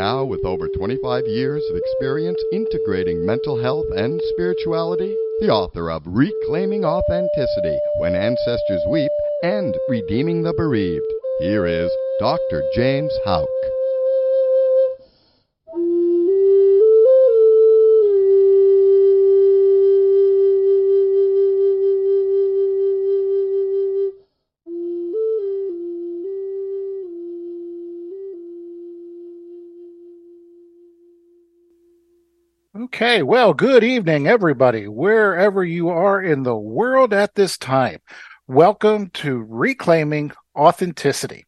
now with over 25 years of experience integrating mental health and spirituality, the author of Reclaiming Authenticity When Ancestors Weep and Redeeming the Bereaved. Here is Dr. James Houck. Okay, well, good evening, everybody, wherever you are in the world at this time. Welcome to Reclaiming Authenticity,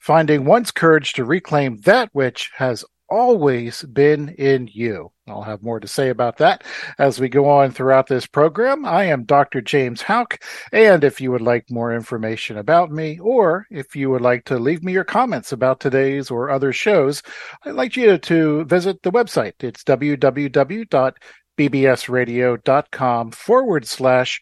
finding one's courage to reclaim that which has always been in you. I'll have more to say about that as we go on throughout this program. I am Dr. James Houck, and if you would like more information about me, or if you would like to leave me your comments about today's or other shows, I'd like you to visit the website. It's www.bbsradio.com forward slash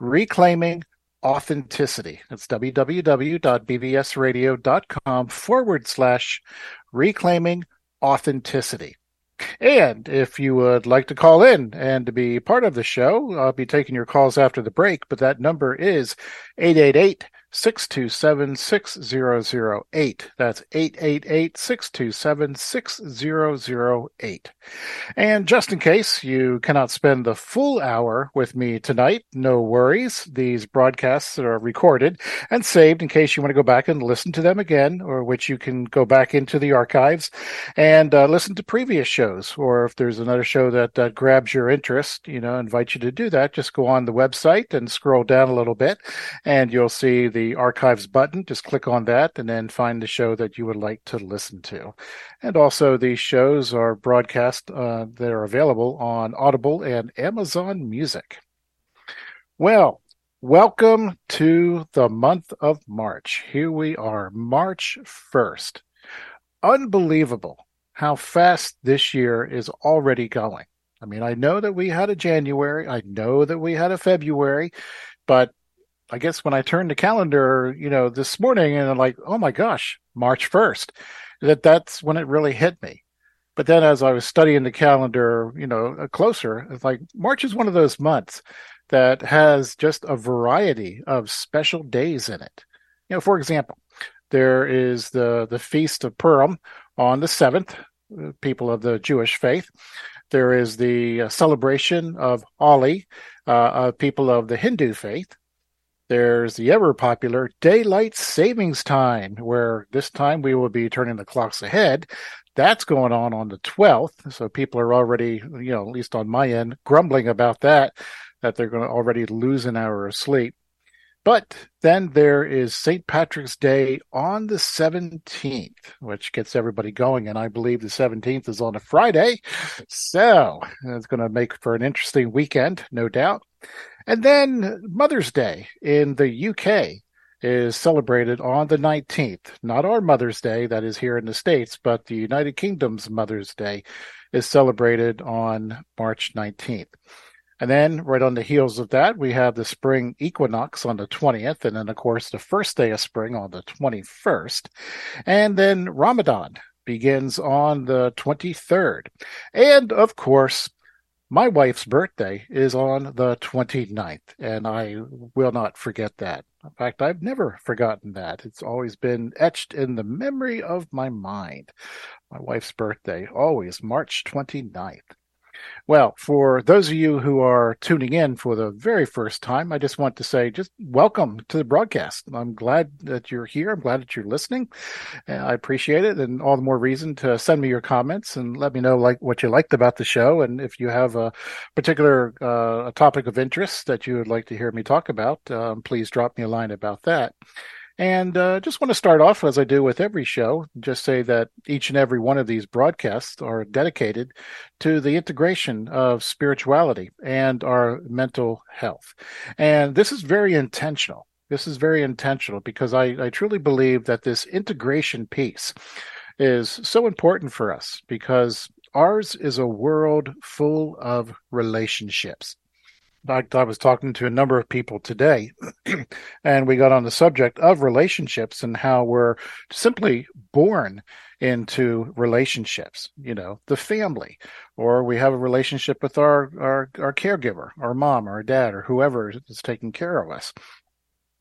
reclaiming authenticity. It's www.bbsradio.com forward slash reclaiming authenticity. And if you would like to call in and to be part of the show, I'll be taking your calls after the break, but that number is 888 627 6008. That's 888 627 6008. And just in case you cannot spend the full hour with me tonight, no worries. These broadcasts are recorded and saved in case you want to go back and listen to them again, or which you can go back into the archives and uh, listen to previous shows. Or if there's another show that, that grabs your interest, you know, invite you to do that. Just go on the website and scroll down a little bit, and you'll see the the archives button. Just click on that and then find the show that you would like to listen to. And also, these shows are broadcast, uh, that are available on Audible and Amazon Music. Well, welcome to the month of March. Here we are, March 1st. Unbelievable how fast this year is already going. I mean, I know that we had a January, I know that we had a February, but I guess when I turned the calendar, you know, this morning and I'm like, oh my gosh, March 1st, that that's when it really hit me. But then as I was studying the calendar, you know, uh, closer, it's like March is one of those months that has just a variety of special days in it. You know, for example, there is the, the Feast of Purim on the 7th, uh, people of the Jewish faith. There is the uh, celebration of Holi, uh, of people of the Hindu faith. There's the ever popular daylight savings time, where this time we will be turning the clocks ahead. That's going on on the 12th. So people are already, you know, at least on my end, grumbling about that, that they're going to already lose an hour of sleep. But then there is St. Patrick's Day on the 17th, which gets everybody going. And I believe the 17th is on a Friday. So it's going to make for an interesting weekend, no doubt. And then Mother's Day in the UK is celebrated on the 19th. Not our Mother's Day, that is here in the States, but the United Kingdom's Mother's Day is celebrated on March 19th. And then, right on the heels of that, we have the spring equinox on the 20th. And then, of course, the first day of spring on the 21st. And then Ramadan begins on the 23rd. And, of course, my wife's birthday is on the 29th, and I will not forget that. In fact, I've never forgotten that. It's always been etched in the memory of my mind. My wife's birthday, always March 29th. Well, for those of you who are tuning in for the very first time, I just want to say just welcome to the broadcast. I'm glad that you're here. I'm glad that you're listening. I appreciate it, and all the more reason to send me your comments and let me know like what you liked about the show, and if you have a particular uh, a topic of interest that you would like to hear me talk about, um, please drop me a line about that. And uh, just want to start off, as I do with every show, just say that each and every one of these broadcasts are dedicated to the integration of spirituality and our mental health. And this is very intentional. This is very intentional because I, I truly believe that this integration piece is so important for us because ours is a world full of relationships. I, I was talking to a number of people today, and we got on the subject of relationships and how we're simply born into relationships. You know, the family, or we have a relationship with our our, our caregiver, our mom, or our dad, or whoever is taking care of us,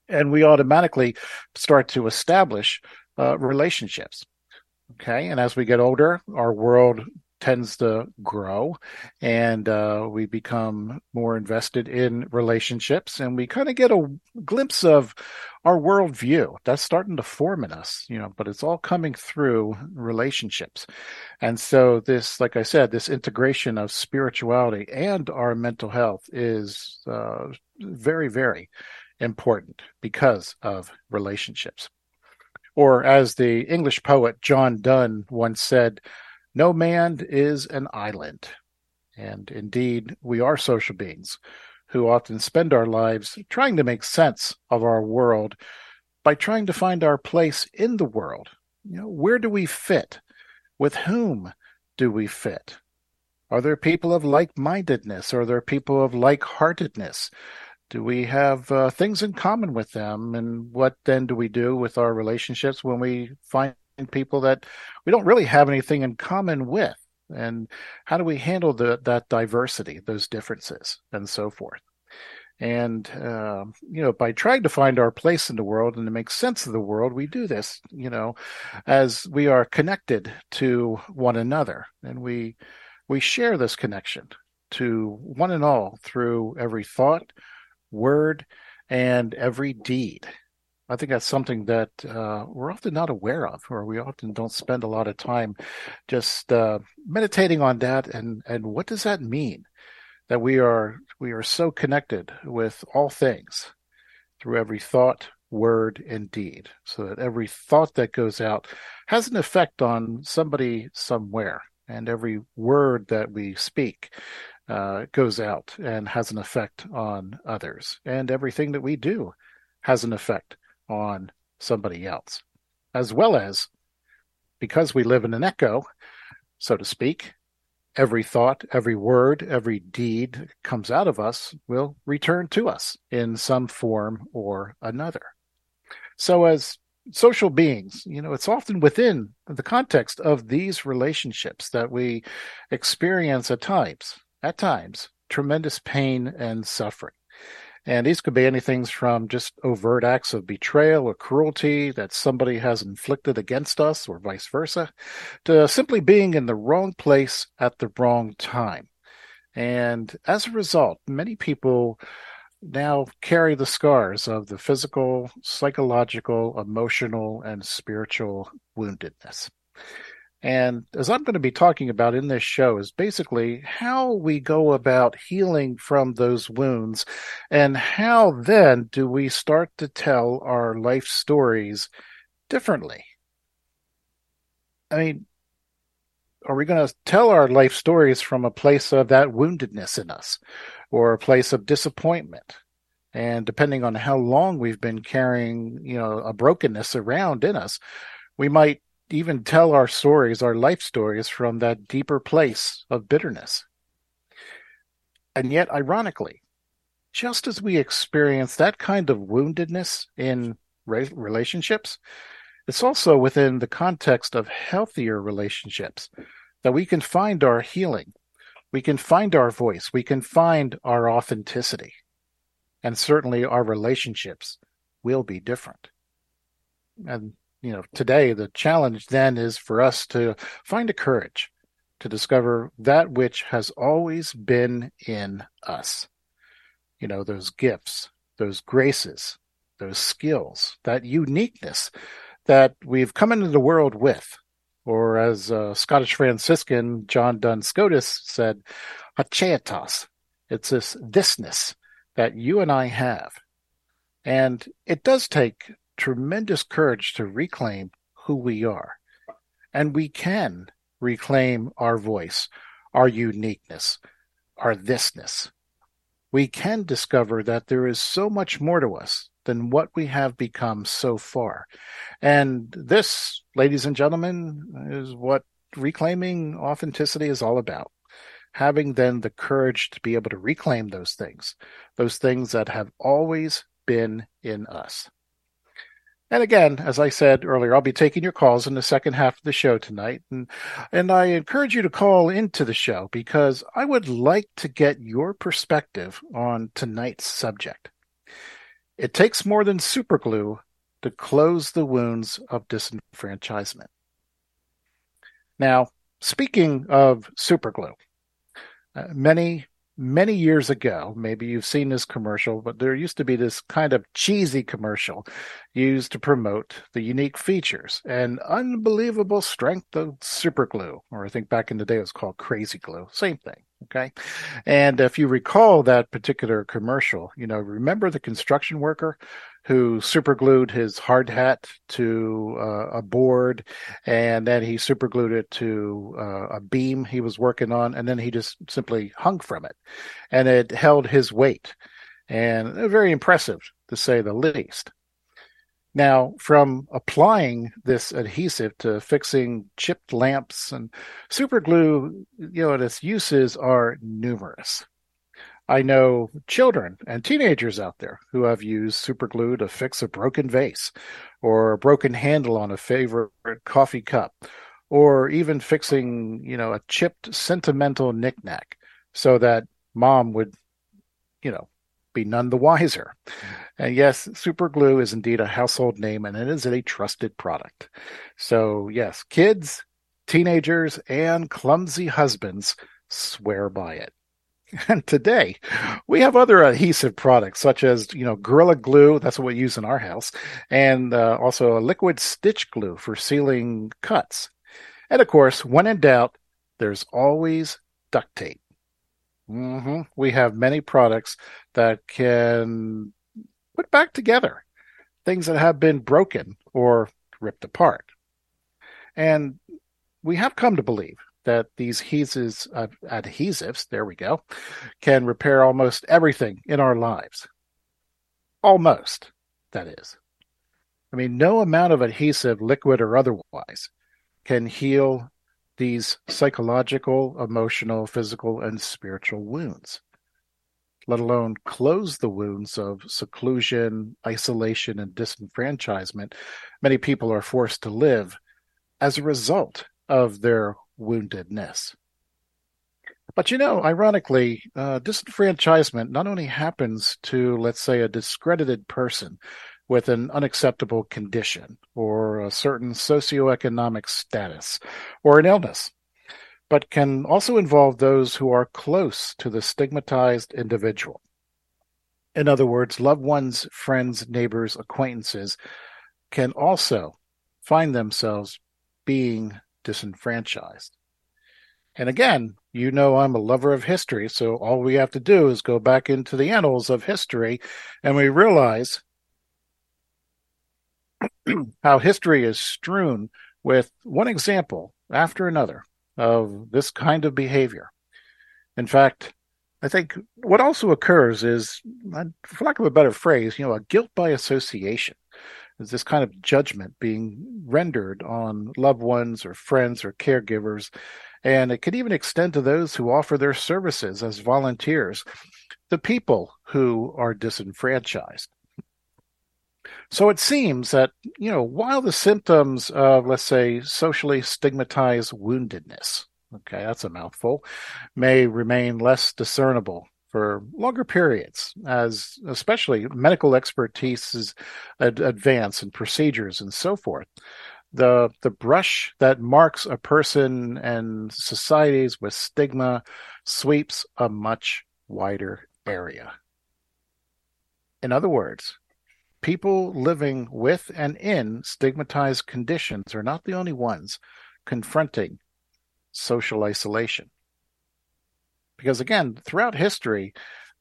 and we automatically start to establish uh, relationships. Okay, and as we get older, our world tends to grow and uh, we become more invested in relationships and we kind of get a glimpse of our worldview. That's starting to form in us you know but it's all coming through relationships. And so this like i said this integration of spirituality and our mental health is uh, very very important because of relationships. Or as the english poet john donne once said no man is an island. And indeed, we are social beings who often spend our lives trying to make sense of our world by trying to find our place in the world. You know, where do we fit? With whom do we fit? Are there people of like mindedness? Are there people of like heartedness? Do we have uh, things in common with them? And what then do we do with our relationships when we find people that we don't really have anything in common with. And how do we handle the, that diversity those differences and so forth? And uh, you know by trying to find our place in the world and to make sense of the world we do this you know as we are connected to one another. And we we share this connection to one and all through every thought word and every deed I think that's something that uh, we're often not aware of, or we often don't spend a lot of time just uh, meditating on that. And and what does that mean? That we are we are so connected with all things through every thought, word, and deed, so that every thought that goes out has an effect on somebody somewhere, and every word that we speak uh, goes out and has an effect on others, and everything that we do has an effect on somebody else, as well as because we live in an echo, so to speak, every thought, every word, every deed comes out of us will return to us in some form or another. So, as social beings, you know, it's often within the context of these relationships that we experience at times, at times, tremendous pain and suffering. And these could be anything from just overt acts of betrayal or cruelty that somebody has inflicted against us, or vice versa, to simply being in the wrong place at the wrong time. And as a result, many people now carry the scars of the physical, psychological, emotional, and spiritual woundedness. And as I'm going to be talking about in this show, is basically how we go about healing from those wounds and how then do we start to tell our life stories differently. I mean, are we going to tell our life stories from a place of that woundedness in us or a place of disappointment? And depending on how long we've been carrying, you know, a brokenness around in us, we might even tell our stories, our life stories, from that deeper place of bitterness. And yet, ironically, just as we experience that kind of woundedness in relationships, it's also within the context of healthier relationships that we can find our healing. We can find our voice. We can find our authenticity. And certainly our relationships will be different. And you know today the challenge then is for us to find a courage to discover that which has always been in us. You know those gifts those graces those skills that uniqueness that we've come into the world with. Or as uh, scottish franciscan john duns scotus said haecceitas it's this thisness that you and i have. And it does take tremendous courage to reclaim who we are. And we can reclaim our voice, our uniqueness, our thisness. We can discover that there is so much more to us than what we have become so far. And this, ladies and gentlemen, is what reclaiming authenticity is all about. having then the courage to be able to reclaim those things, those things that have always been in us. And again, as I said earlier, I'll be taking your calls in the second half of the show tonight. And, and I encourage you to call into the show because I would like to get your perspective on tonight's subject. It takes more than superglue to close the wounds of disenfranchisement. Now, speaking of superglue, uh, many many years ago, maybe you've seen this commercial, but there used to be this kind of cheesy commercial used to promote the unique features and unbelievable strength of super glue, or I think back in the day it was called crazy glue. Same thing. Okay. And if you recall that particular commercial, you know, remember the construction worker who superglued his hard hat to uh, a board and then he superglued it to uh, a beam he was working on and then he just simply hung from it. And it held his weight. And very impressive to say the least now, from applying this adhesive to fixing chipped lamps and super glue, you know, its uses are numerous. I know children and teenagers out there who have used super glue to fix a broken vase or a broken handle on a favorite coffee cup or even fixing, you know, a chipped sentimental knickknack so that mom would, you know, be none the wiser. And yes, super glue is indeed a household name and it is a trusted product. So, yes, kids, teenagers, and clumsy husbands swear by it. And today, we have other adhesive products such as, you know, Gorilla Glue, that's what we use in our house, and uh, also a liquid stitch glue for sealing cuts. And of course, when in doubt, there's always duct tape. Mm-hmm. We have many products that can put back together things that have been broken or ripped apart. And we have come to believe that these adhesives, uh, adhesives, there we go, can repair almost everything in our lives. Almost, that is. I mean, no amount of adhesive, liquid or otherwise, can heal these psychological, emotional, physical, and spiritual wounds, let alone close the wounds of seclusion, isolation, and disenfranchisement many people are forced to live as a result of their woundedness. But you know, ironically, uh, disenfranchisement not only happens to, let's say, a discredited person with an unacceptable condition or a certain socioeconomic status or an illness, but can also involve those who are close to the stigmatized individual. In other words, loved ones, friends, neighbors, acquaintances can also find themselves being disenfranchised. And again, you know I'm a lover of history, so all we have to do is go back into the annals of history and we realize how history is strewn with one example after another of this kind of behavior. In fact, I think what also occurs is, uh, for lack of a better phrase, you know, a guilt by association. Is this kind of judgment being rendered on loved ones or friends or caregivers. And it could even extend to those who offer their services as volunteers, the people who are disenfranchised. So it seems that, you know, while the symptoms of, let's say, socially stigmatized woundedness, okay, that's a mouthful, may remain less discernible for longer periods, as especially medical expertise is ad- advance and procedures and so forth. The the brush that marks a person and societies with stigma sweeps a much wider area. In other words, people living with and in stigmatized conditions are not the only ones confronting social isolation. Because again, throughout history,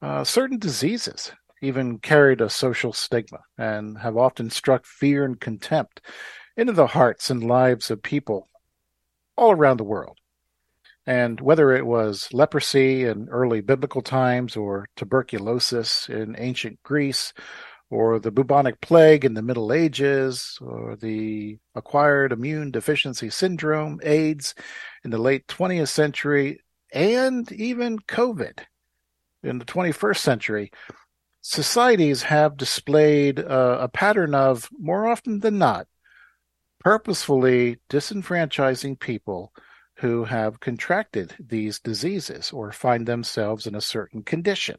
uh, certain diseases even carried a social stigma and have often struck fear and contempt into the hearts and lives of people all around the world. And whether it was leprosy in early biblical times or tuberculosis in ancient Greece or the bubonic plague in the Middle Ages, or the acquired immune deficiency syndrome, AIDS, in the late 20th century, and even COVID in the 21st century, societies have displayed a, a pattern of, more often than not, purposefully disenfranchising people who have contracted these diseases or find themselves in a certain condition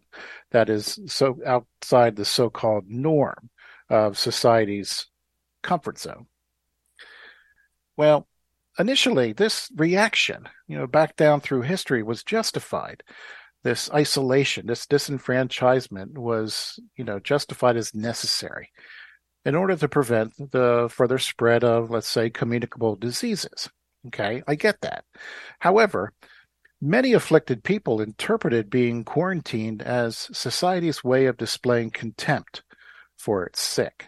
that is so outside the so-called norm of society's comfort zone. Well, initially this reaction, you know, back down through history was justified. This isolation, this disenfranchisement was, you know, justified as necessary in order to prevent the further spread of, let's say, communicable diseases. Okay, I get that. However, many afflicted people interpreted being quarantined as society's way of displaying contempt for its sick.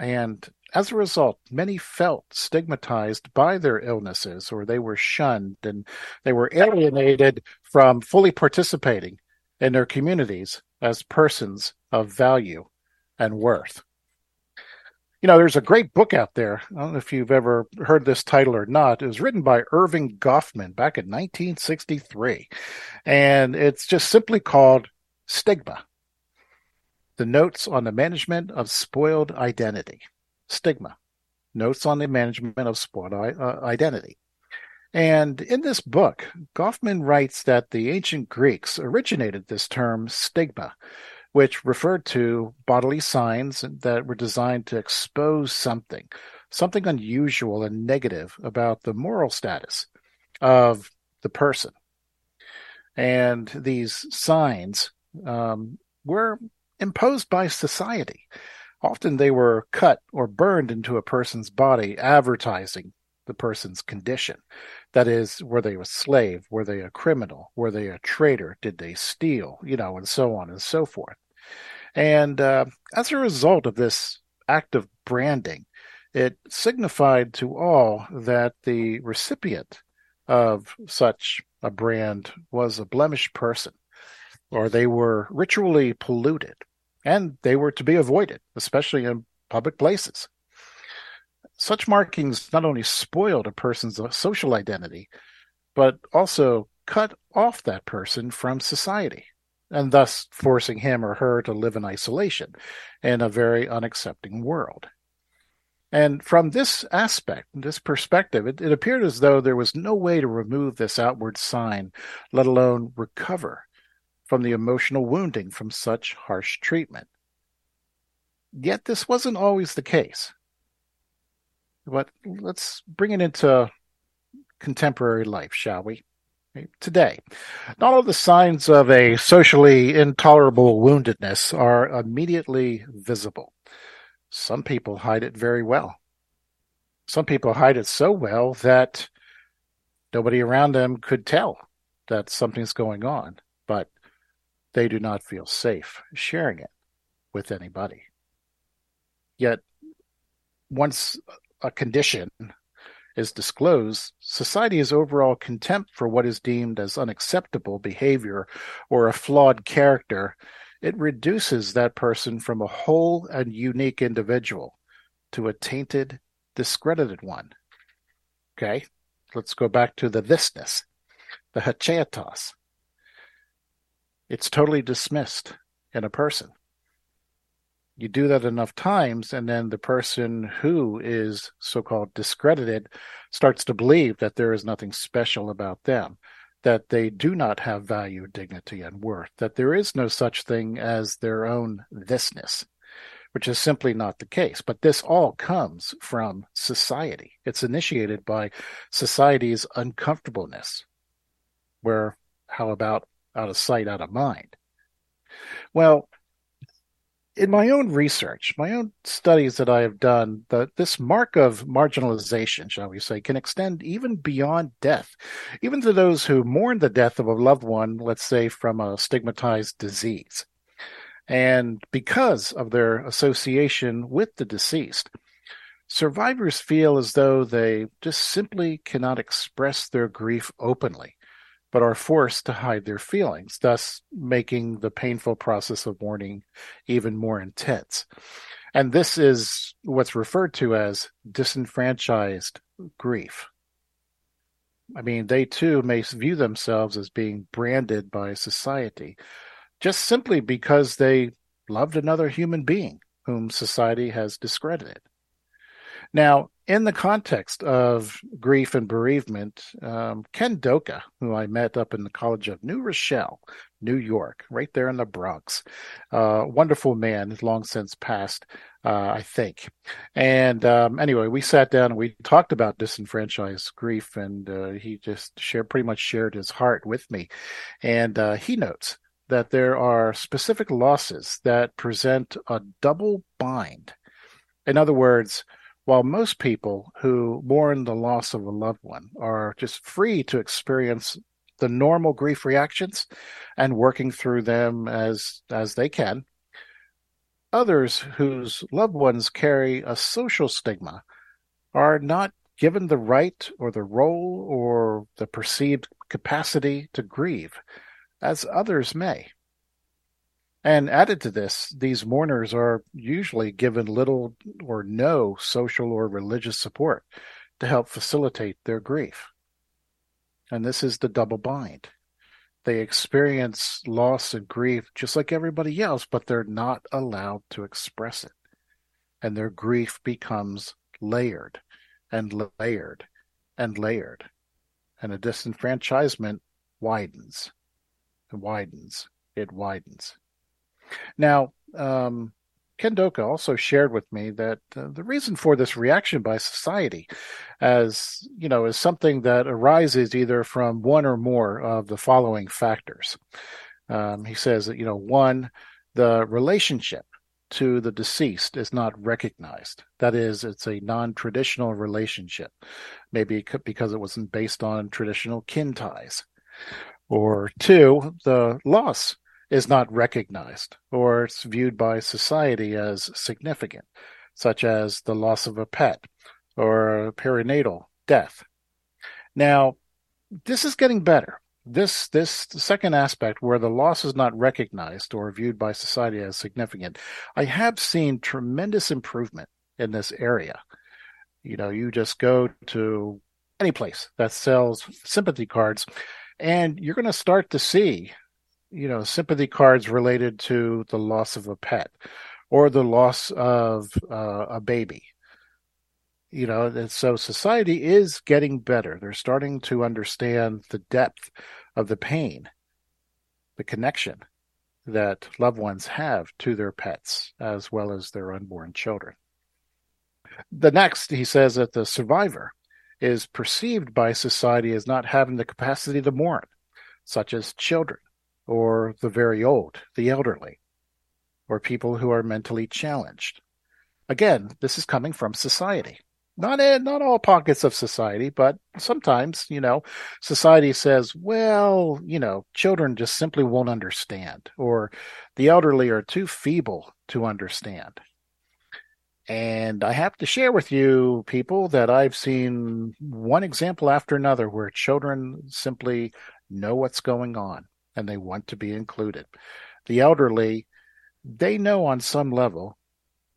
And as a result, many felt stigmatized by their illnesses, or they were shunned and they were alienated from fully participating in their communities as persons of value and worth you know, there's a great book out there. I don't know if you've ever heard this title or not. It was written by Erving Goffman back in 1963. And it's just simply called Stigma The Notes on the Management of Spoiled Identity. Stigma Notes on the Management of Spoiled uh, Identity. And in this book, Goffman writes that the ancient Greeks originated this term stigma which referred to bodily signs that were designed to expose something, something unusual and negative about the moral status of the person. And these signs um, were imposed by society. Often they were cut or burned into a person's body, advertising the person's condition. That is, were they a slave? Were they a criminal? Were they a traitor? Did they steal? You know, and so on and so forth. And uh, as a result of this act of branding, it signified to all that the recipient of such a brand was a blemished person, or they were ritually polluted, and they were to be avoided, especially in public places. Such markings not only spoiled a person's social identity, but also cut off that person from society and thus forcing him or her to live in isolation in a very unaccepting world. And from this aspect, this perspective, it, it, appeared as though there was no way to remove this outward sign, let alone recover from the emotional wounding from such harsh treatment. Yet this wasn't always the case. But let's bring it into contemporary life, shall we? Today. Not all the signs of a socially intolerable woundedness are immediately visible. Some people hide it very well. Some people hide it so well that nobody around them could tell that something's going on, but they do not feel safe sharing it with anybody. Yet, once a condition is disclosed, society's overall contempt for what is deemed as unacceptable behavior or a flawed character, it reduces that person from a whole and unique individual to a tainted, discredited one. Okay, let's go back to the thisness, the haecceitas. It's totally dismissed in a person you do that enough times and then the person who is so-called discredited starts to believe that there is nothing special about them that they do not have value dignity and worth that there is no such thing as their own thisness which is simply not the case. But this all comes from society. It's initiated by society's uncomfortableness where how about out of sight out of mind? Well in my own research, my own studies that I have done, that this mark of marginalization, shall we say, can extend even beyond death, even to those who mourn the death of a loved one, let's say from a stigmatized disease. And because of their association with the deceased, survivors feel as though they just simply cannot express their grief openly but are forced to hide their feelings, thus making the painful process of mourning even more intense. And this is what's referred to as disenfranchised grief. I mean, they too may view themselves as being branded by society just simply because they loved another human being whom society has discredited. Now, in the context of grief and bereavement, um, Ken Doka, who I met up in the College of New Rochelle, New York, right there in the Bronx, uh, wonderful man, long since passed, uh, I think. And um, anyway, we sat down and we talked about disenfranchised grief, and uh, he just shared pretty much shared his heart with me. And uh, he notes that there are specific losses that present a double bind. In other words, while most people who mourn the loss of a loved one are just free to experience the normal grief reactions and working through them as as they can, others whose loved ones carry a social stigma are not given the right or the role or the perceived capacity to grieve, as others may. And added to this, these mourners are usually given little or no social or religious support to help facilitate their grief. And this is the double bind. They experience loss and grief just like everybody else, but they're not allowed to express it. And their grief becomes layered and layered and layered. And the disenfranchisement widens and widens. It widens. Now, um, Ken Doka also shared with me that uh, the reason for this reaction by society, as you know, is something that arises either from one or more of the following factors. Um, he says that you know, one, the relationship to the deceased is not recognized. That is, it's a non-traditional relationship, maybe because it wasn't based on traditional kin ties. Or two, the loss is not recognized or it's viewed by society as significant, such as the loss of a pet or a perinatal death. Now, this is getting better. This this second aspect where the loss is not recognized or viewed by society as significant, I have seen tremendous improvement in this area. You know, you just go to any place that sells sympathy cards and you're going to start to see you know sympathy cards related to the loss of a pet or the loss of uh, a baby. You know and so society is getting better. They're starting to understand the depth of the pain the connection that loved ones have to their pets as well as their unborn children. The next he says that the survivor is perceived by society as not having the capacity to mourn such as children or the very old, the elderly, or people who are mentally challenged. Again, this is coming from society. Not in, not all pockets of society, but sometimes, you know, society says, well, you know, children just simply won't understand, or the elderly are too feeble to understand. And I have to share with you, people, that I've seen one example after another where children simply know what's going on and they want to be included. The elderly, they know on some level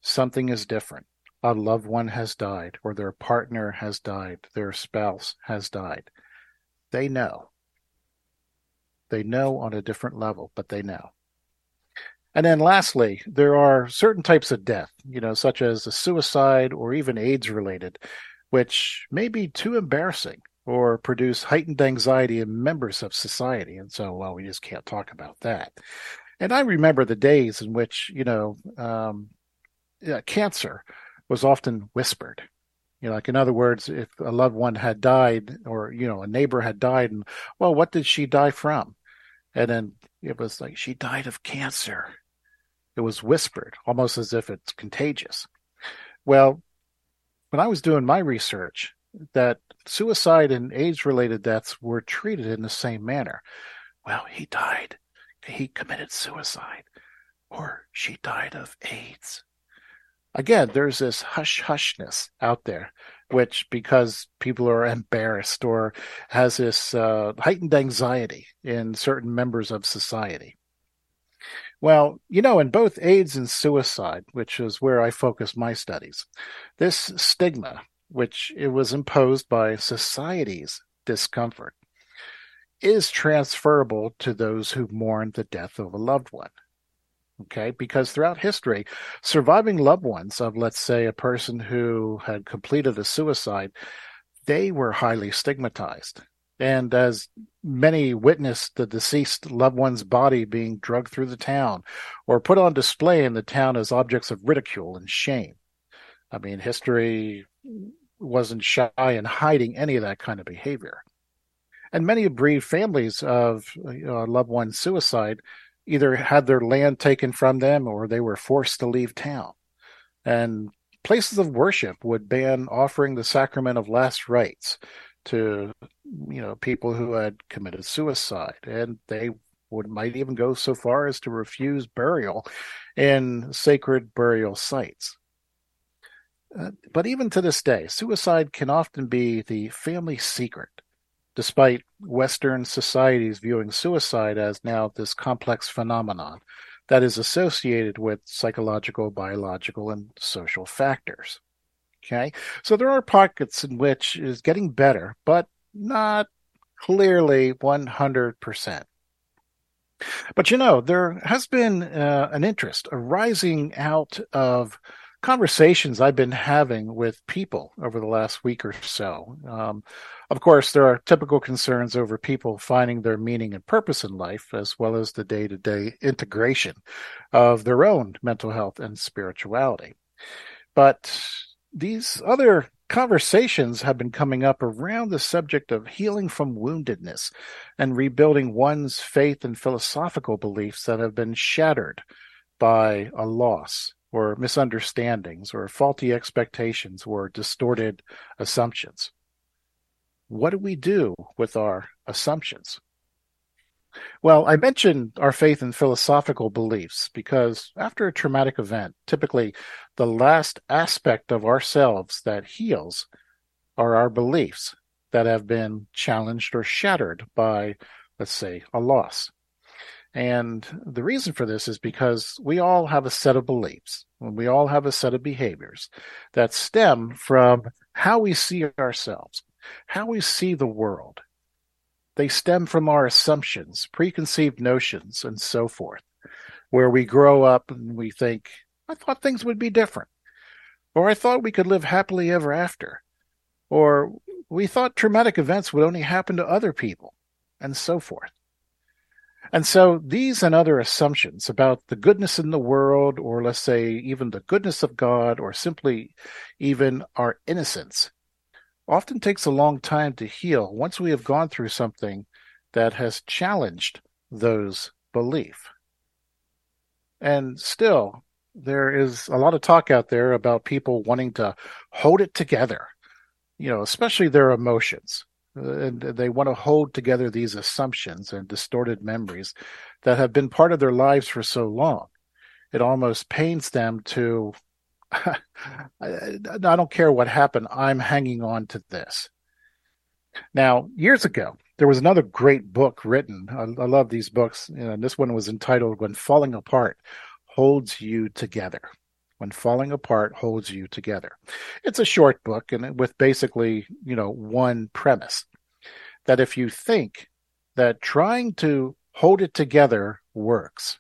something is different. A loved one has died, or their partner has died, their spouse has died. They know. They know on a different level, but they know. And then lastly, there are certain types of death, you know, such as a suicide or even AIDS related, which may be too embarrassing or produce heightened anxiety in members of society. And so, well, we just can't talk about that. And I remember the days in which, you know, um, yeah, cancer was often whispered. You know, like in other words, if a loved one had died or, you know, a neighbor had died and, well, what did she die from? And then it was like, she died of cancer. It was whispered, almost as if it's contagious. Well, when I was doing my research, that suicide and AIDS related deaths were treated in the same manner. Well, he died. He committed suicide. Or she died of AIDS. Again, there's this hush hushness out there, which because people are embarrassed or has this uh, heightened anxiety in certain members of society. Well, you know, in both AIDS and suicide, which is where I focus my studies, this stigma which it was imposed by society's discomfort is transferable to those who mourn the death of a loved one. Okay, because throughout history, surviving loved ones of, let's say, a person who had completed a suicide, they were highly stigmatized. And as many witnessed the deceased loved one's body being dragged through the town or put on display in the town as objects of ridicule and shame. I mean, history wasn't shy in hiding any of that kind of behavior. And many bereaved families of uh, loved one suicide either had their land taken from them or they were forced to leave town. And places of worship would ban offering the sacrament of last rites to you know people who had committed suicide and they would might even go so far as to refuse burial in sacred burial sites uh, but even to this day suicide can often be the family secret despite western societies viewing suicide as now this complex phenomenon that is associated with psychological biological and social factors Okay. So there are pockets in which is getting better, but not clearly 100%. But you know, there has been uh, an interest arising out of conversations I've been having with people over the last week or so. Um, of course, there are typical concerns over people finding their meaning and purpose in life, as well as the day to day integration of their own mental health and spirituality. But these other conversations have been coming up around the subject of healing from woundedness and rebuilding one's faith and philosophical beliefs that have been shattered by a loss or misunderstandings or faulty expectations or distorted assumptions. What do we do with our assumptions? Well, I mentioned our faith and philosophical beliefs because after a traumatic event, typically the last aspect of ourselves that heals are our beliefs that have been challenged or shattered by, let's say, a loss. And the reason for this is because we all have a set of beliefs, and we all have a set of behaviors that stem from how we see ourselves, how we see the world, they stem from our assumptions, preconceived notions, and so forth, where we grow up and we think, I thought things would be different. Or I thought we could live happily ever after. Or we thought traumatic events would only happen to other people, and so forth. And so these and other assumptions about the goodness in the world, or let's say even the goodness of God, or simply even our innocence, often takes a long time to heal once we have gone through something that has challenged those belief. And still, there is a lot of talk out there about people wanting to hold it together, you know, especially their emotions. And they want to hold together these assumptions and distorted memories that have been part of their lives for so long. It almost pains them to I, don't care what happened. I'm hanging on to this. Now, years ago, there was another great book written. I, I love these books. And this one was entitled When Falling Apart Holds You Together. When Falling Apart Holds You Together. It's a short book and with basically, you know, one premise that if you think that trying to hold it together works,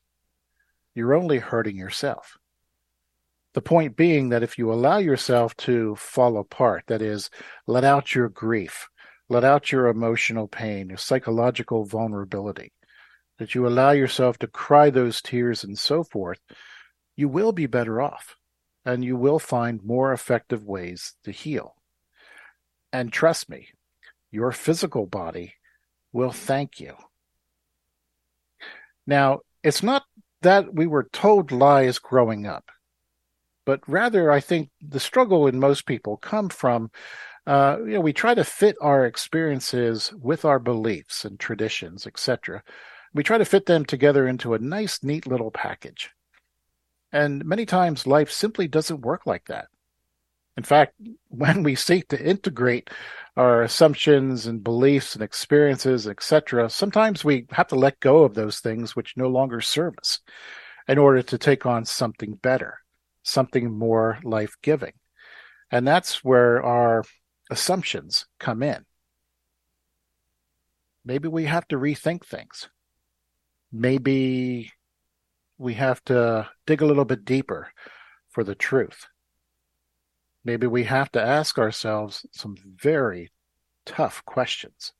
you're only hurting yourself. The point being that if you allow yourself to fall apart, that is, let out your grief, let out your emotional pain, your psychological vulnerability, that you allow yourself to cry those tears and so forth, you will be better off and you will find more effective ways to heal. And trust me, your physical body will thank you. Now, it's not that we were told lies growing up but rather I think the struggle in most people come from uh, you know we try to fit our experiences with our beliefs and traditions, etc. We try to fit them together into a nice, neat little package. And many times life simply doesn't work like that. In fact, when we seek to integrate our assumptions and beliefs and experiences, etc., sometimes we have to let go of those things which no longer serve us in order to take on something better something more life giving. And that's where our assumptions come in. maybe we have to rethink things. Maybe we have to dig a little bit deeper for the truth. Maybe we have to ask ourselves some very tough questions.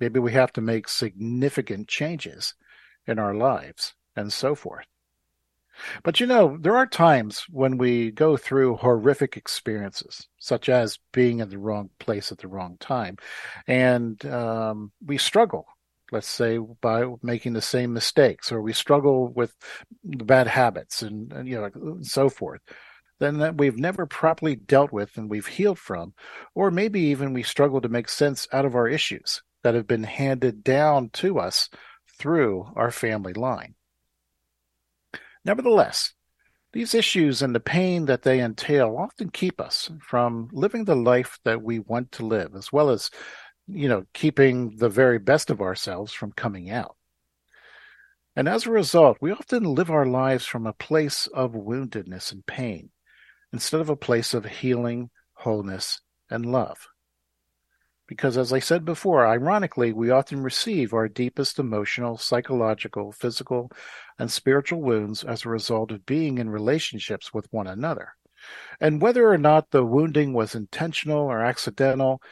Maybe we have to make significant changes in our lives and so forth. But you know, there are times when we go through horrific experiences, such as being in the wrong place at the wrong time, and um, we struggle. Let's say by making the same mistakes, or we struggle with the bad habits, and, and you know, and so forth. Then that we've never properly dealt with and we've healed from, or maybe even we struggle to make sense out of our issues that have been handed down to us through our family line. Nevertheless, these issues and the pain that they entail often keep us from living the life that we want to live, as well as, you know, keeping the very best of ourselves from coming out. And as a result, we often live our lives from a place of woundedness and pain instead of a place of healing, wholeness, and love. Because, as I said before, ironically, we often receive our deepest emotional, psychological, physical, and spiritual wounds as a result of being in relationships with one another. And whether or not the wounding was intentional or accidental,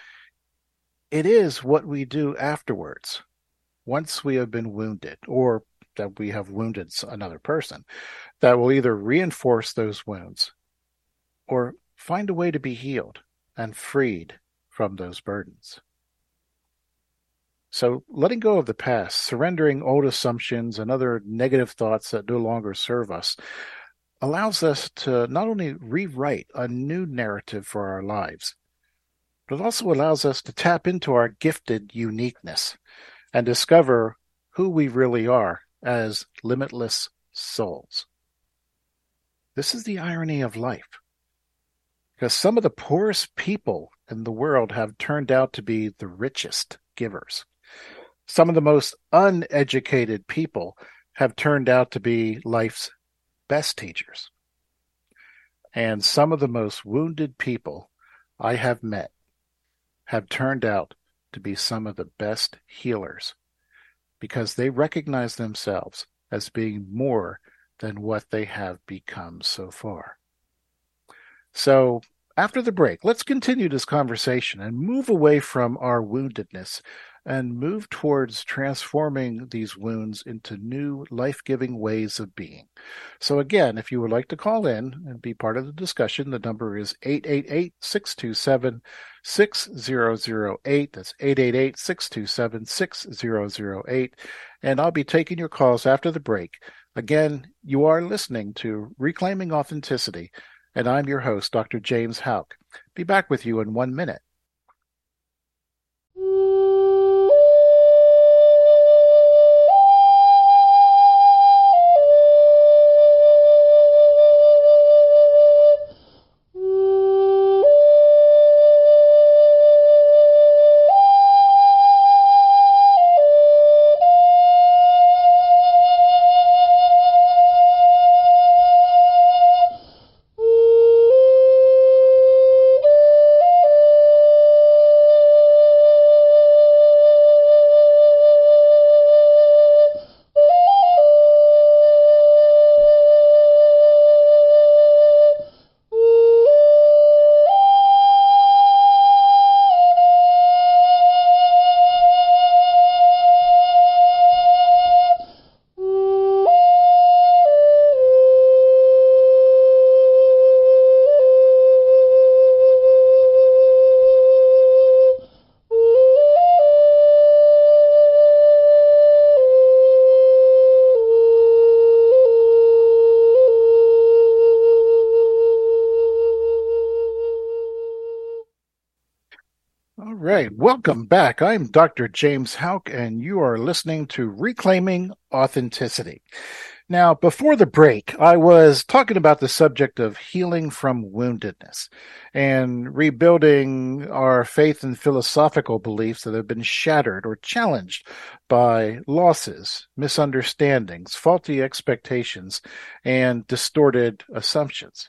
it is what we do afterwards, once we have been wounded, or that we have wounded another person, that will either reinforce those wounds or find a way to be healed and freed from those burdens. So, letting go of the past, surrendering old assumptions and other negative thoughts that no longer serve us, allows us to not only rewrite a new narrative for our lives, but it also allows us to tap into our gifted uniqueness and discover who we really are as limitless souls. This is the irony of life. Because some of the poorest people in the world have turned out to be the richest givers. Some of the most uneducated people have turned out to be life's best teachers. And some of the most wounded people I have met have turned out to be some of the best healers because they recognize themselves as being more than what they have become so far. So after the break, let's continue this conversation and move away from our woundedness and move towards transforming these wounds into new life giving ways of being. So, again, if you would like to call in and be part of the discussion, the number is 888 627 6008. That's 888 627 6008. And I'll be taking your calls after the break. Again, you are listening to Reclaiming Authenticity and I'm your host, Dr. James Houck. Be back with you in one minute. Right. Welcome back. I'm Dr. James Houck, and you are listening to Reclaiming Authenticity. Now, before the break, I was talking about the subject of healing from woundedness and rebuilding our faith and philosophical beliefs that have been shattered or challenged by losses, misunderstandings, faulty expectations, and distorted assumptions.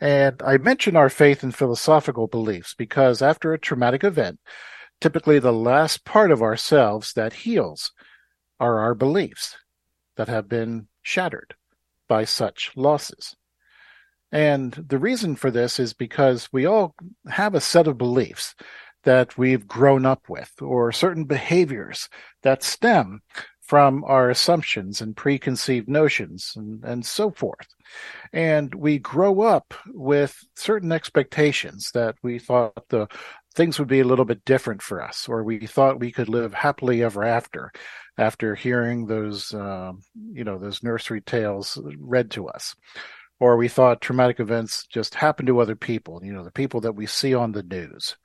And I mention our faith and philosophical beliefs because after a traumatic event, Typically, the last part of ourselves that heals are our beliefs that have been shattered by such losses. And the reason for this is because we all have a set of beliefs that we've grown up with, or certain behaviors that stem from our assumptions and preconceived notions and, and so forth. And we grow up with certain expectations that we thought the things would be a little bit different for us, or we thought we could live happily ever after, after hearing those, uh, you know, those nursery tales read to us or we thought traumatic events just happen to other people, you know, the people that we see on the news.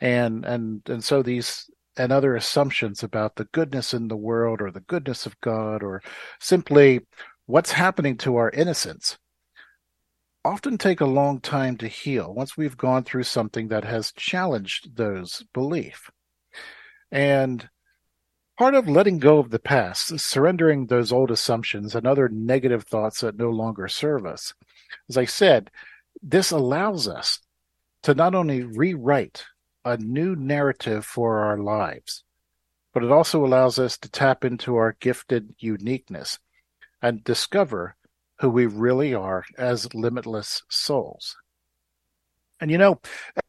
And and and so these and other assumptions about the goodness in the world or the goodness of God or simply what's happening to our innocence often take a long time to heal once we've gone through something that has challenged those belief. And part of letting go of the past, surrendering those old assumptions and other negative thoughts that no longer serve us. As I said, this allows us to not only rewrite a new narrative for our lives, but it also allows us to tap into our gifted uniqueness and discover who we really are as limitless souls. And you know,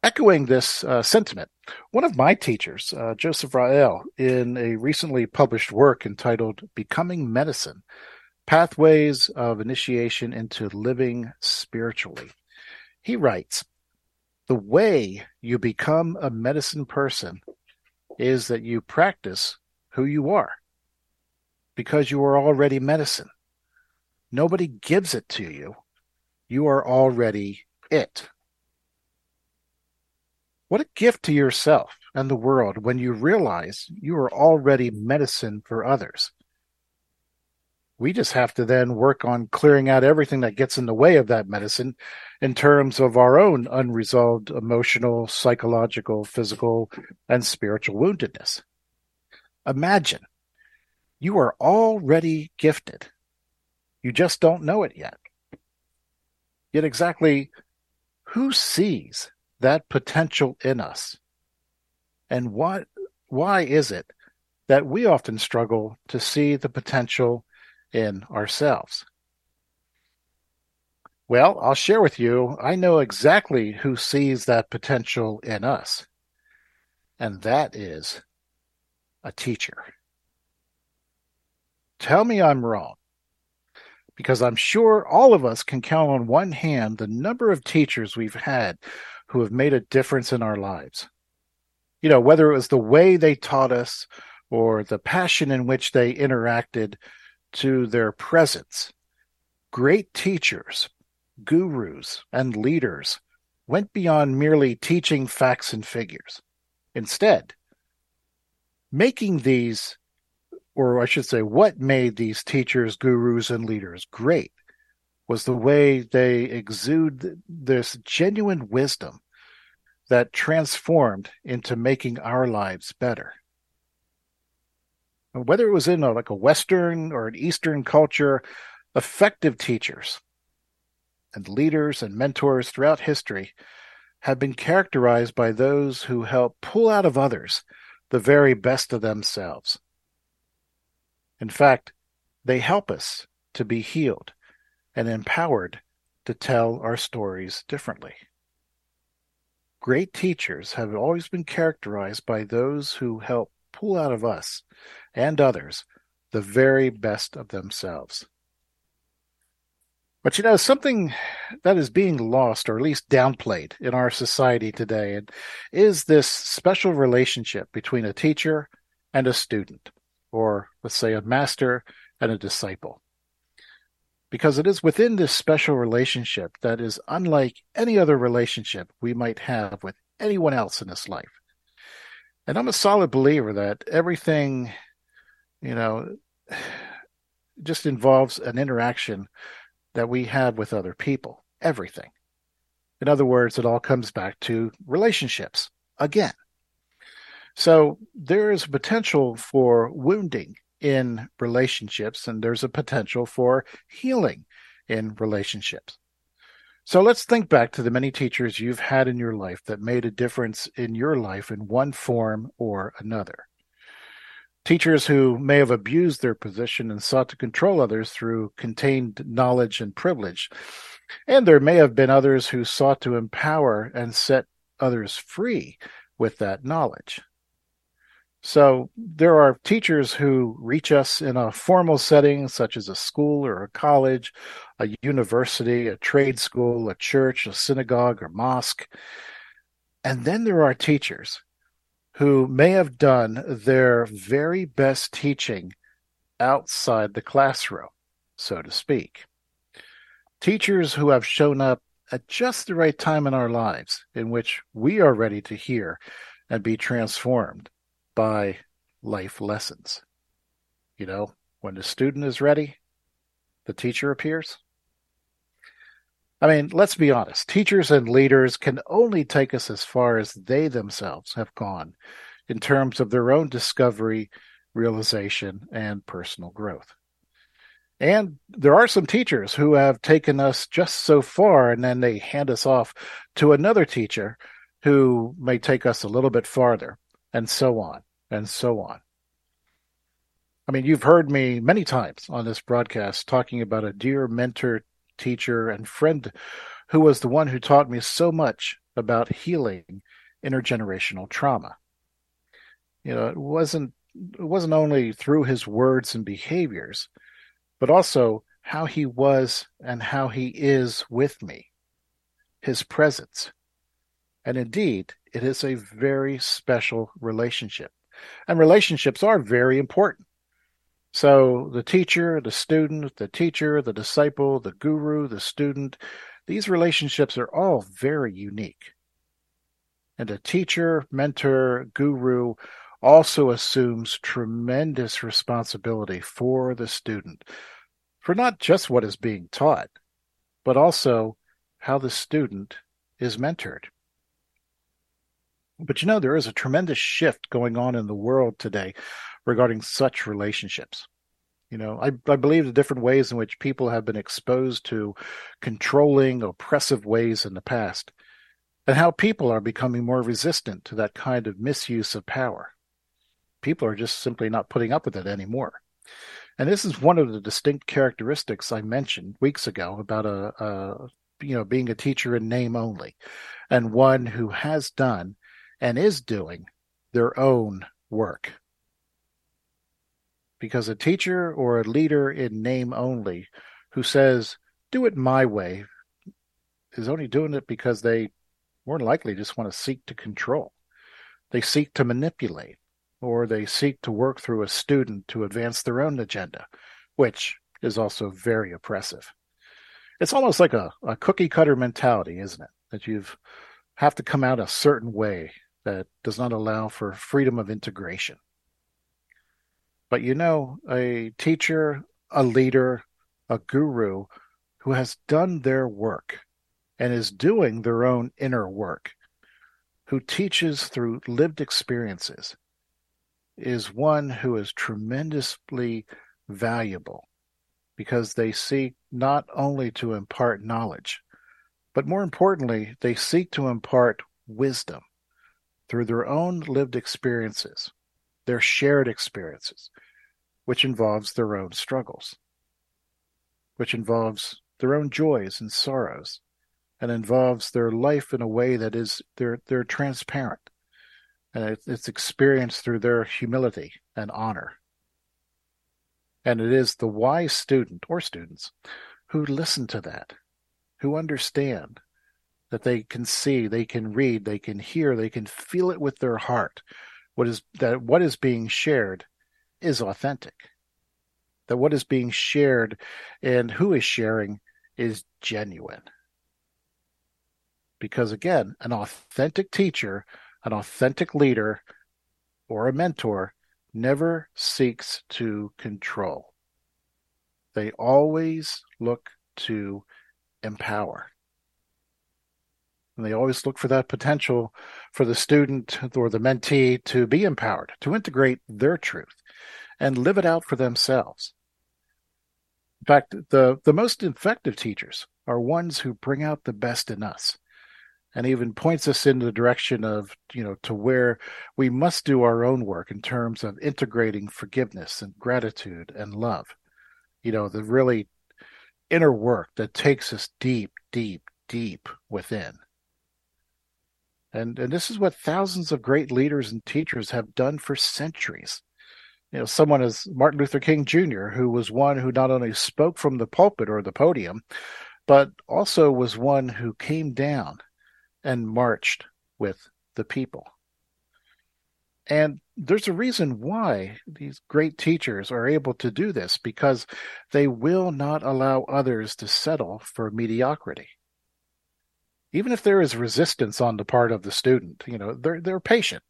echoing this uh, sentiment, one of my teachers, uh, Joseph Rael, in a recently published work entitled Becoming Medicine Pathways of Initiation into Living Spiritually, he writes The way you become a medicine person is that you practice who you are because you are already medicine. Nobody gives it to you, you are already it. What a gift to yourself and the world when you realize you are already medicine for others. We just have to then work on clearing out everything that gets in the way of that medicine in terms of our own unresolved emotional, psychological, physical, and spiritual woundedness. Imagine you are already gifted. You just don't know it yet. Yet exactly who sees that potential in us? And what, why is it that we often struggle to see the potential in ourselves? Well, I'll share with you, I know exactly who sees that potential in us. And that is a teacher. Tell me I'm wrong because I'm sure all of us can count on one hand the number of teachers we've had who have made a difference in our lives. You know, whether it was the way they taught us or the passion in which they interacted to their presence. Great teachers, gurus, and leaders went beyond merely teaching facts and figures. Instead, making these, or I should say, what made these teachers, gurus, and leaders great was the way they exude this genuine wisdom that transformed into making our lives better. Whether it was in a, like a Western or an Eastern culture, effective teachers and leaders and mentors throughout history have been characterized by those who help pull out of others the very best of themselves. In fact, they help us to be healed and empowered to tell our stories differently. Great teachers have always been characterized by those who help pull out of us and others the very best of themselves. But you know, something that is being lost, or at least downplayed in our society today, is this special relationship between a teacher and a student, or let's say a master and a disciple because it is within this special relationship that is unlike any other relationship we might have with anyone else in this life. And I'm a solid believer that everything, you know, just involves an interaction that we have with other people. Everything. In other words, it all comes back to relationships again. So there is potential for wounding in relationships, and there's a potential for healing in relationships. So let's think back to the many teachers you've had in your life that made a difference in your life in one form or another. Teachers who may have abused their position and sought to control others through contained knowledge and privilege. And there may have been others who sought to empower and set others free with that knowledge. So there are teachers who reach us in a formal setting, such as a school or a college, a university, a trade school, a church, a synagogue, or mosque. And then there are teachers who may have done their very best teaching outside the classroom, so to speak. Teachers who have shown up at just the right time in our lives in which we are ready to hear and be transformed by life lessons. You know, when the student is ready, the teacher appears. I mean, let's be honest. Teachers and leaders can only take us as far as they themselves have gone in terms of their own discovery, realization, and personal growth. And there are some teachers who have taken us just so far and then they hand us off to another teacher who may take us a little bit farther, and so on and so on. I mean, you've heard me many times on this broadcast talking about a dear mentor, teacher, and friend who was the one who taught me so much about healing intergenerational trauma. You know, it wasn't it wasn't only through his words and behaviors, but also how he was and how he is with me, his presence. And indeed, it is a very special relationship. And relationships are very important. So the teacher, the student, the teacher, the disciple, the guru, the student, these relationships are all very unique. And a teacher, mentor, guru also assumes tremendous responsibility for the student, for not just what is being taught, but also how the student is mentored. But you know, there is a tremendous shift going on in the world today regarding such relationships. You know, I, I believe the different ways in which people have been exposed to controlling, oppressive ways in the past, and how people are becoming more resistant to that kind of misuse of power. People are just simply not putting up with it anymore. And this is one of the distinct characteristics I mentioned weeks ago about a, a you know being a teacher in name only, and one who has done and is doing their own work. Because a teacher or a leader in name only who says, do it my way, is only doing it because they more likely just want to seek to control. They seek to manipulate, or they seek to work through a student to advance their own agenda, which is also very oppressive. It's almost like a, a cookie cutter mentality, isn't it? That you've have to come out a certain way that does not allow for freedom of integration. But you know, a teacher, a leader, a guru who has done their work and is doing their own inner work, who teaches through lived experiences, is one who is tremendously valuable because they seek not only to impart knowledge, but more importantly, they seek to impart wisdom through their own lived experiences, their shared experiences, which involves their own struggles, which involves their own joys and sorrows, and involves their life in a way that is they're they're transparent, and it's experienced through their humility and honor. And it is the wise student or students who listen to that, who understand that they can see, they can read, they can hear, they can feel it with their heart. What is that what is being shared is authentic. That what is being shared and who is sharing is genuine. Because again, an authentic teacher, an authentic leader, or a mentor never seeks to control. They always look to empower. And they always look for that potential for the student or the mentee to be empowered, to integrate their truth and live it out for themselves. In fact, the, the most effective teachers are ones who bring out the best in us and even points us in the direction of, you know, to where we must do our own work in terms of integrating forgiveness and gratitude and love. You know, the really inner work that takes us deep, deep, deep within. And, and this is what thousands of great leaders and teachers have done for centuries. You know, someone as Martin Luther King Jr., who was one who not only spoke from the pulpit or the podium, but also was one who came down and marched with the people. And there's a reason why these great teachers are able to do this because they will not allow others to settle for mediocrity. Even if there is resistance on the part of the student, you know, they're they're patient,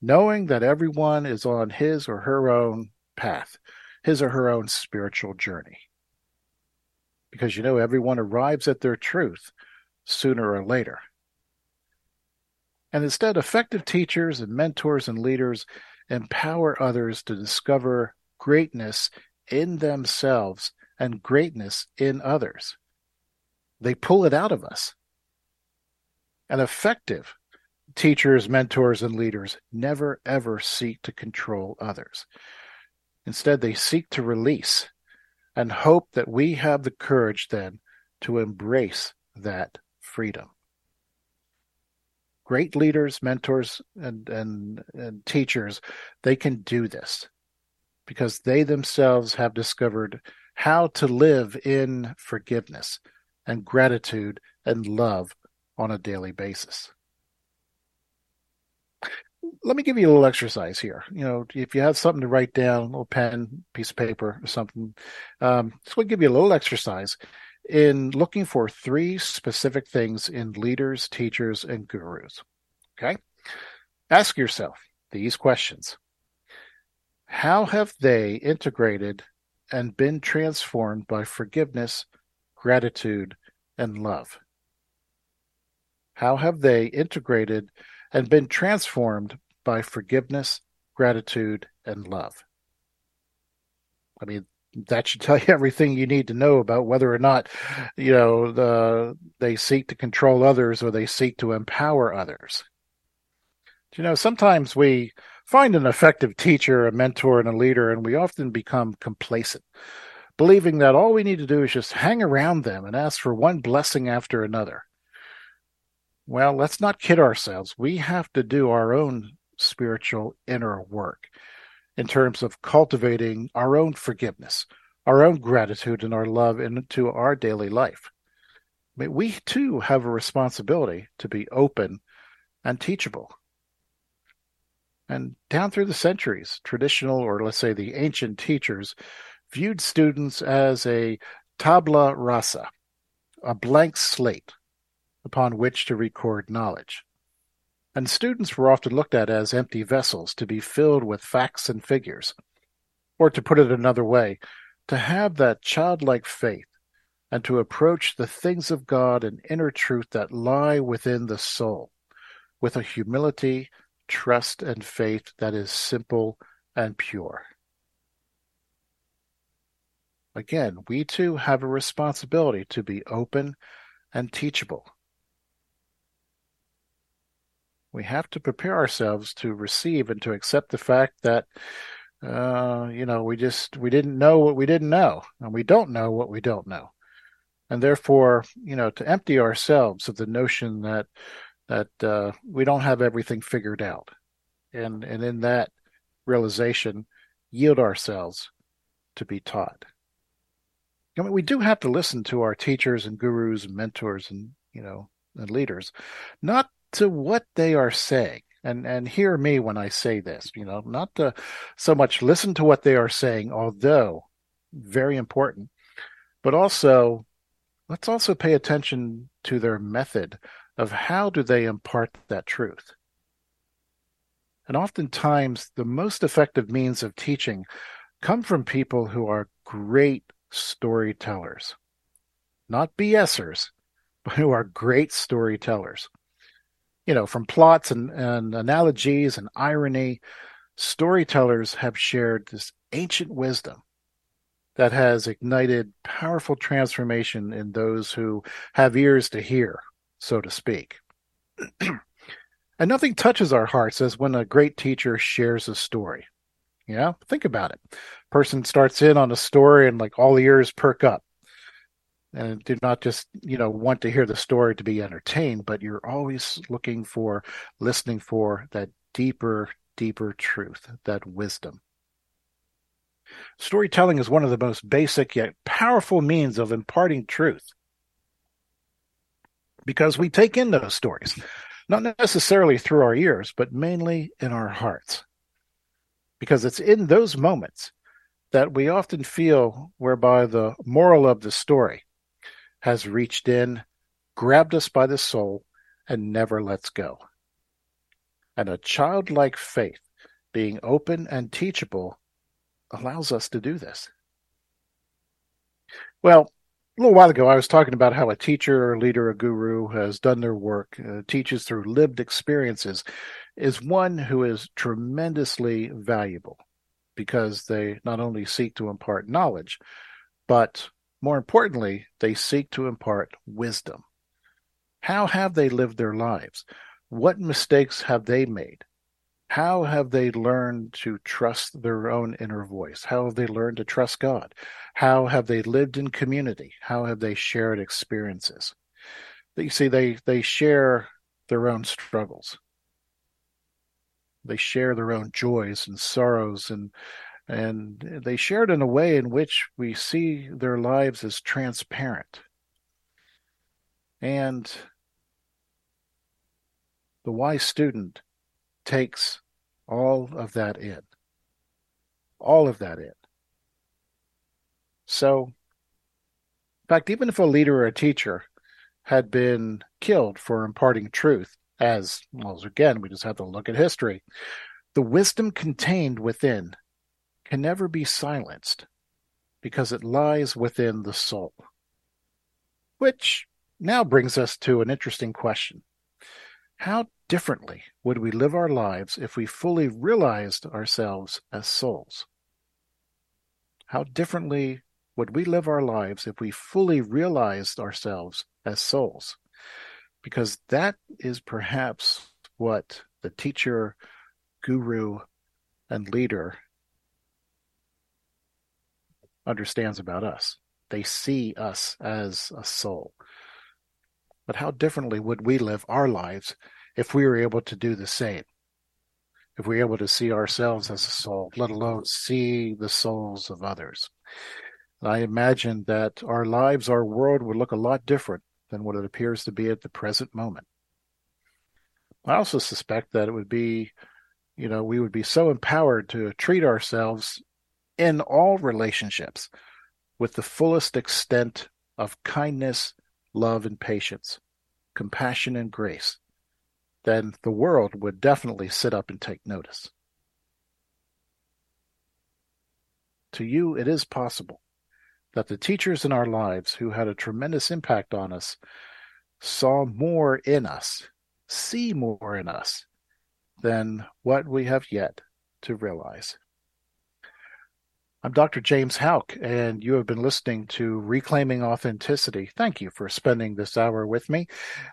knowing that everyone is on his or her own path, his or her own spiritual journey. Because you know everyone arrives at their truth sooner or later. And instead, effective teachers and mentors and leaders empower others to discover greatness in themselves and greatness in others. They pull it out of us. And effective teachers, mentors, and leaders never ever seek to control others. Instead, they seek to release and hope that we have the courage then to embrace that freedom great leaders, mentors, and, and, and teachers, they can do this because they themselves have discovered how to live in forgiveness and gratitude and love on a daily basis. Let me give you a little exercise here. You know, if you have something to write down, a little pen, piece of paper, or something, um, this will give you a little exercise in looking for three specific things in leaders, teachers, and gurus. Okay? Ask yourself these questions How have they integrated and been transformed by forgiveness, gratitude, and love? How have they integrated and been transformed by forgiveness, gratitude, and love? I mean, that should tell you everything you need to know about whether or not you know the, they seek to control others or they seek to empower others you know sometimes we find an effective teacher a mentor and a leader and we often become complacent believing that all we need to do is just hang around them and ask for one blessing after another well let's not kid ourselves we have to do our own spiritual inner work in terms of cultivating our own forgiveness, our own gratitude, and our love into our daily life. Mean, we too have a responsibility to be open and teachable. And down through the centuries, traditional, or let's say the ancient teachers, viewed students as a tabula rasa, a blank slate upon which to record knowledge and students were often looked at as empty vessels to be filled with facts and figures. Or to put it another way, to have that childlike faith and to approach the things of God and inner truth that lie within the soul with a humility, trust, and faith that is simple and pure. Again, we too have a responsibility to be open and teachable we have to prepare ourselves to receive and to accept the fact that uh, you know we just we didn't know what we didn't know and we don't know what we don't know. And therefore you know to empty ourselves of the notion that that uh, we don't have everything figured out and and in that realization yield ourselves to be taught. I mean, we do have to listen to our teachers and gurus and mentors and you know and leaders not to what they are saying and and hear me when I say this, you know, not to so much listen to what they are saying, although very important, but also let's also pay attention to their method of how do they impart that truth. And oftentimes the most effective means of teaching come from people who are great storytellers. Not BSers, but who are great storytellers you know, from plots and, and analogies and irony, storytellers have shared this ancient wisdom that has ignited powerful transformation in those who have ears to hear, so to speak. and nothing touches our hearts as when a great teacher shares a story. Yeah, think about it. Person starts in on a story and like all ears perk up. And do not just, you know, want to hear the story to be entertained, but you're always looking for, listening for that deeper, deeper truth, that wisdom. Storytelling is one of the most basic yet powerful means of imparting truth because we take in those stories, not necessarily through our ears, but mainly in our hearts. Because it's in those moments that we often feel whereby the moral of the story has reached in, grabbed us by the soul, and never lets go. And a childlike faith, being open and teachable, allows us to do this. Well, a little while ago, I was talking about how a teacher, a leader, a guru has done their work, uh, teaches through lived experiences, is one who is tremendously valuable because they not only seek to impart knowledge, but more importantly, they seek to impart wisdom. How have they lived their lives? What mistakes have they made? How have they learned to trust their own inner voice? How have they learned to trust God? How have they lived in community? How have they shared experiences? You see, they, they share their own struggles. They share their own joys and sorrows and and they shared in a way in which we see their lives as transparent. And the wise student takes all of that in. All of that in. So, in fact, even if a leader or a teacher had been killed for imparting truth, as well as again, we just have to look at history, the wisdom contained within can never be silenced because it lies within the soul. Which now brings us to an interesting question. How differently would we live our lives if we fully realized ourselves as souls? How differently would we live our lives if we fully realized ourselves as souls? Because that is perhaps what the teacher, guru, and leader understands about us. They see us as a soul. But how differently would we live our lives if we were able to do the same? If we were able to see ourselves as a soul, let alone see the souls of others. I imagine that our lives, our world would look a lot different than what it appears to be at the present moment. I also suspect that it would be, you know, we would be so empowered to treat ourselves in all relationships with the fullest extent of kindness, love, and patience, compassion, and grace, then the world would definitely sit up and take notice. To you, it is possible that the teachers in our lives who had a tremendous impact on us saw more in us, see more in us than what we have yet to realize. I'm Dr. James Houck, and you have been listening to Reclaiming Authenticity. Thank you for spending this hour with me.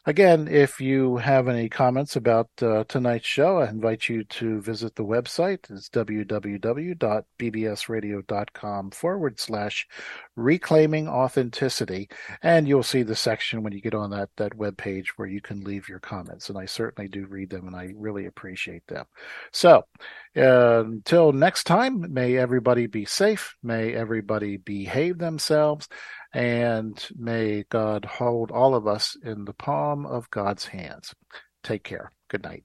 Again, if you have any comments about uh, tonight's show, I invite you to visit the website. It's www.bbsradio.com forward slash reclaiming authenticity. And you'll see the section when you get on that, that web page where you can leave your comments. And I certainly do read them and I really appreciate them. So until next time, may everybody be safe. May everybody behave themselves. And may God hold all of us in the palm of God's hands. Take care. Good night.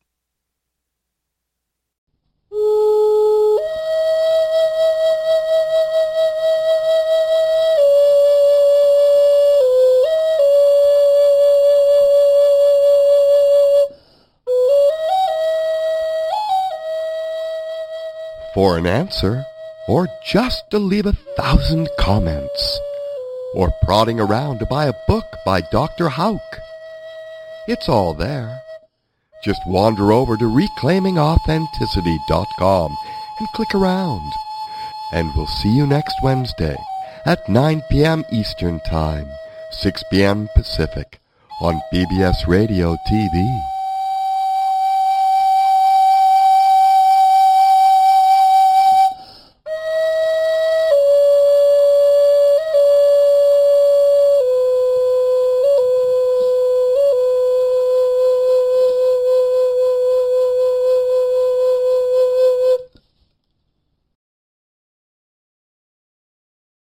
For an answer, or just to leave a thousand comments, or prodding around to buy a book by Dr. Houck. It's all there. Just wander over to reclaimingauthenticity.com and click around. And we'll see you next Wednesday at 9 p.m. Eastern Time, 6 p.m. Pacific on BBS Radio TV.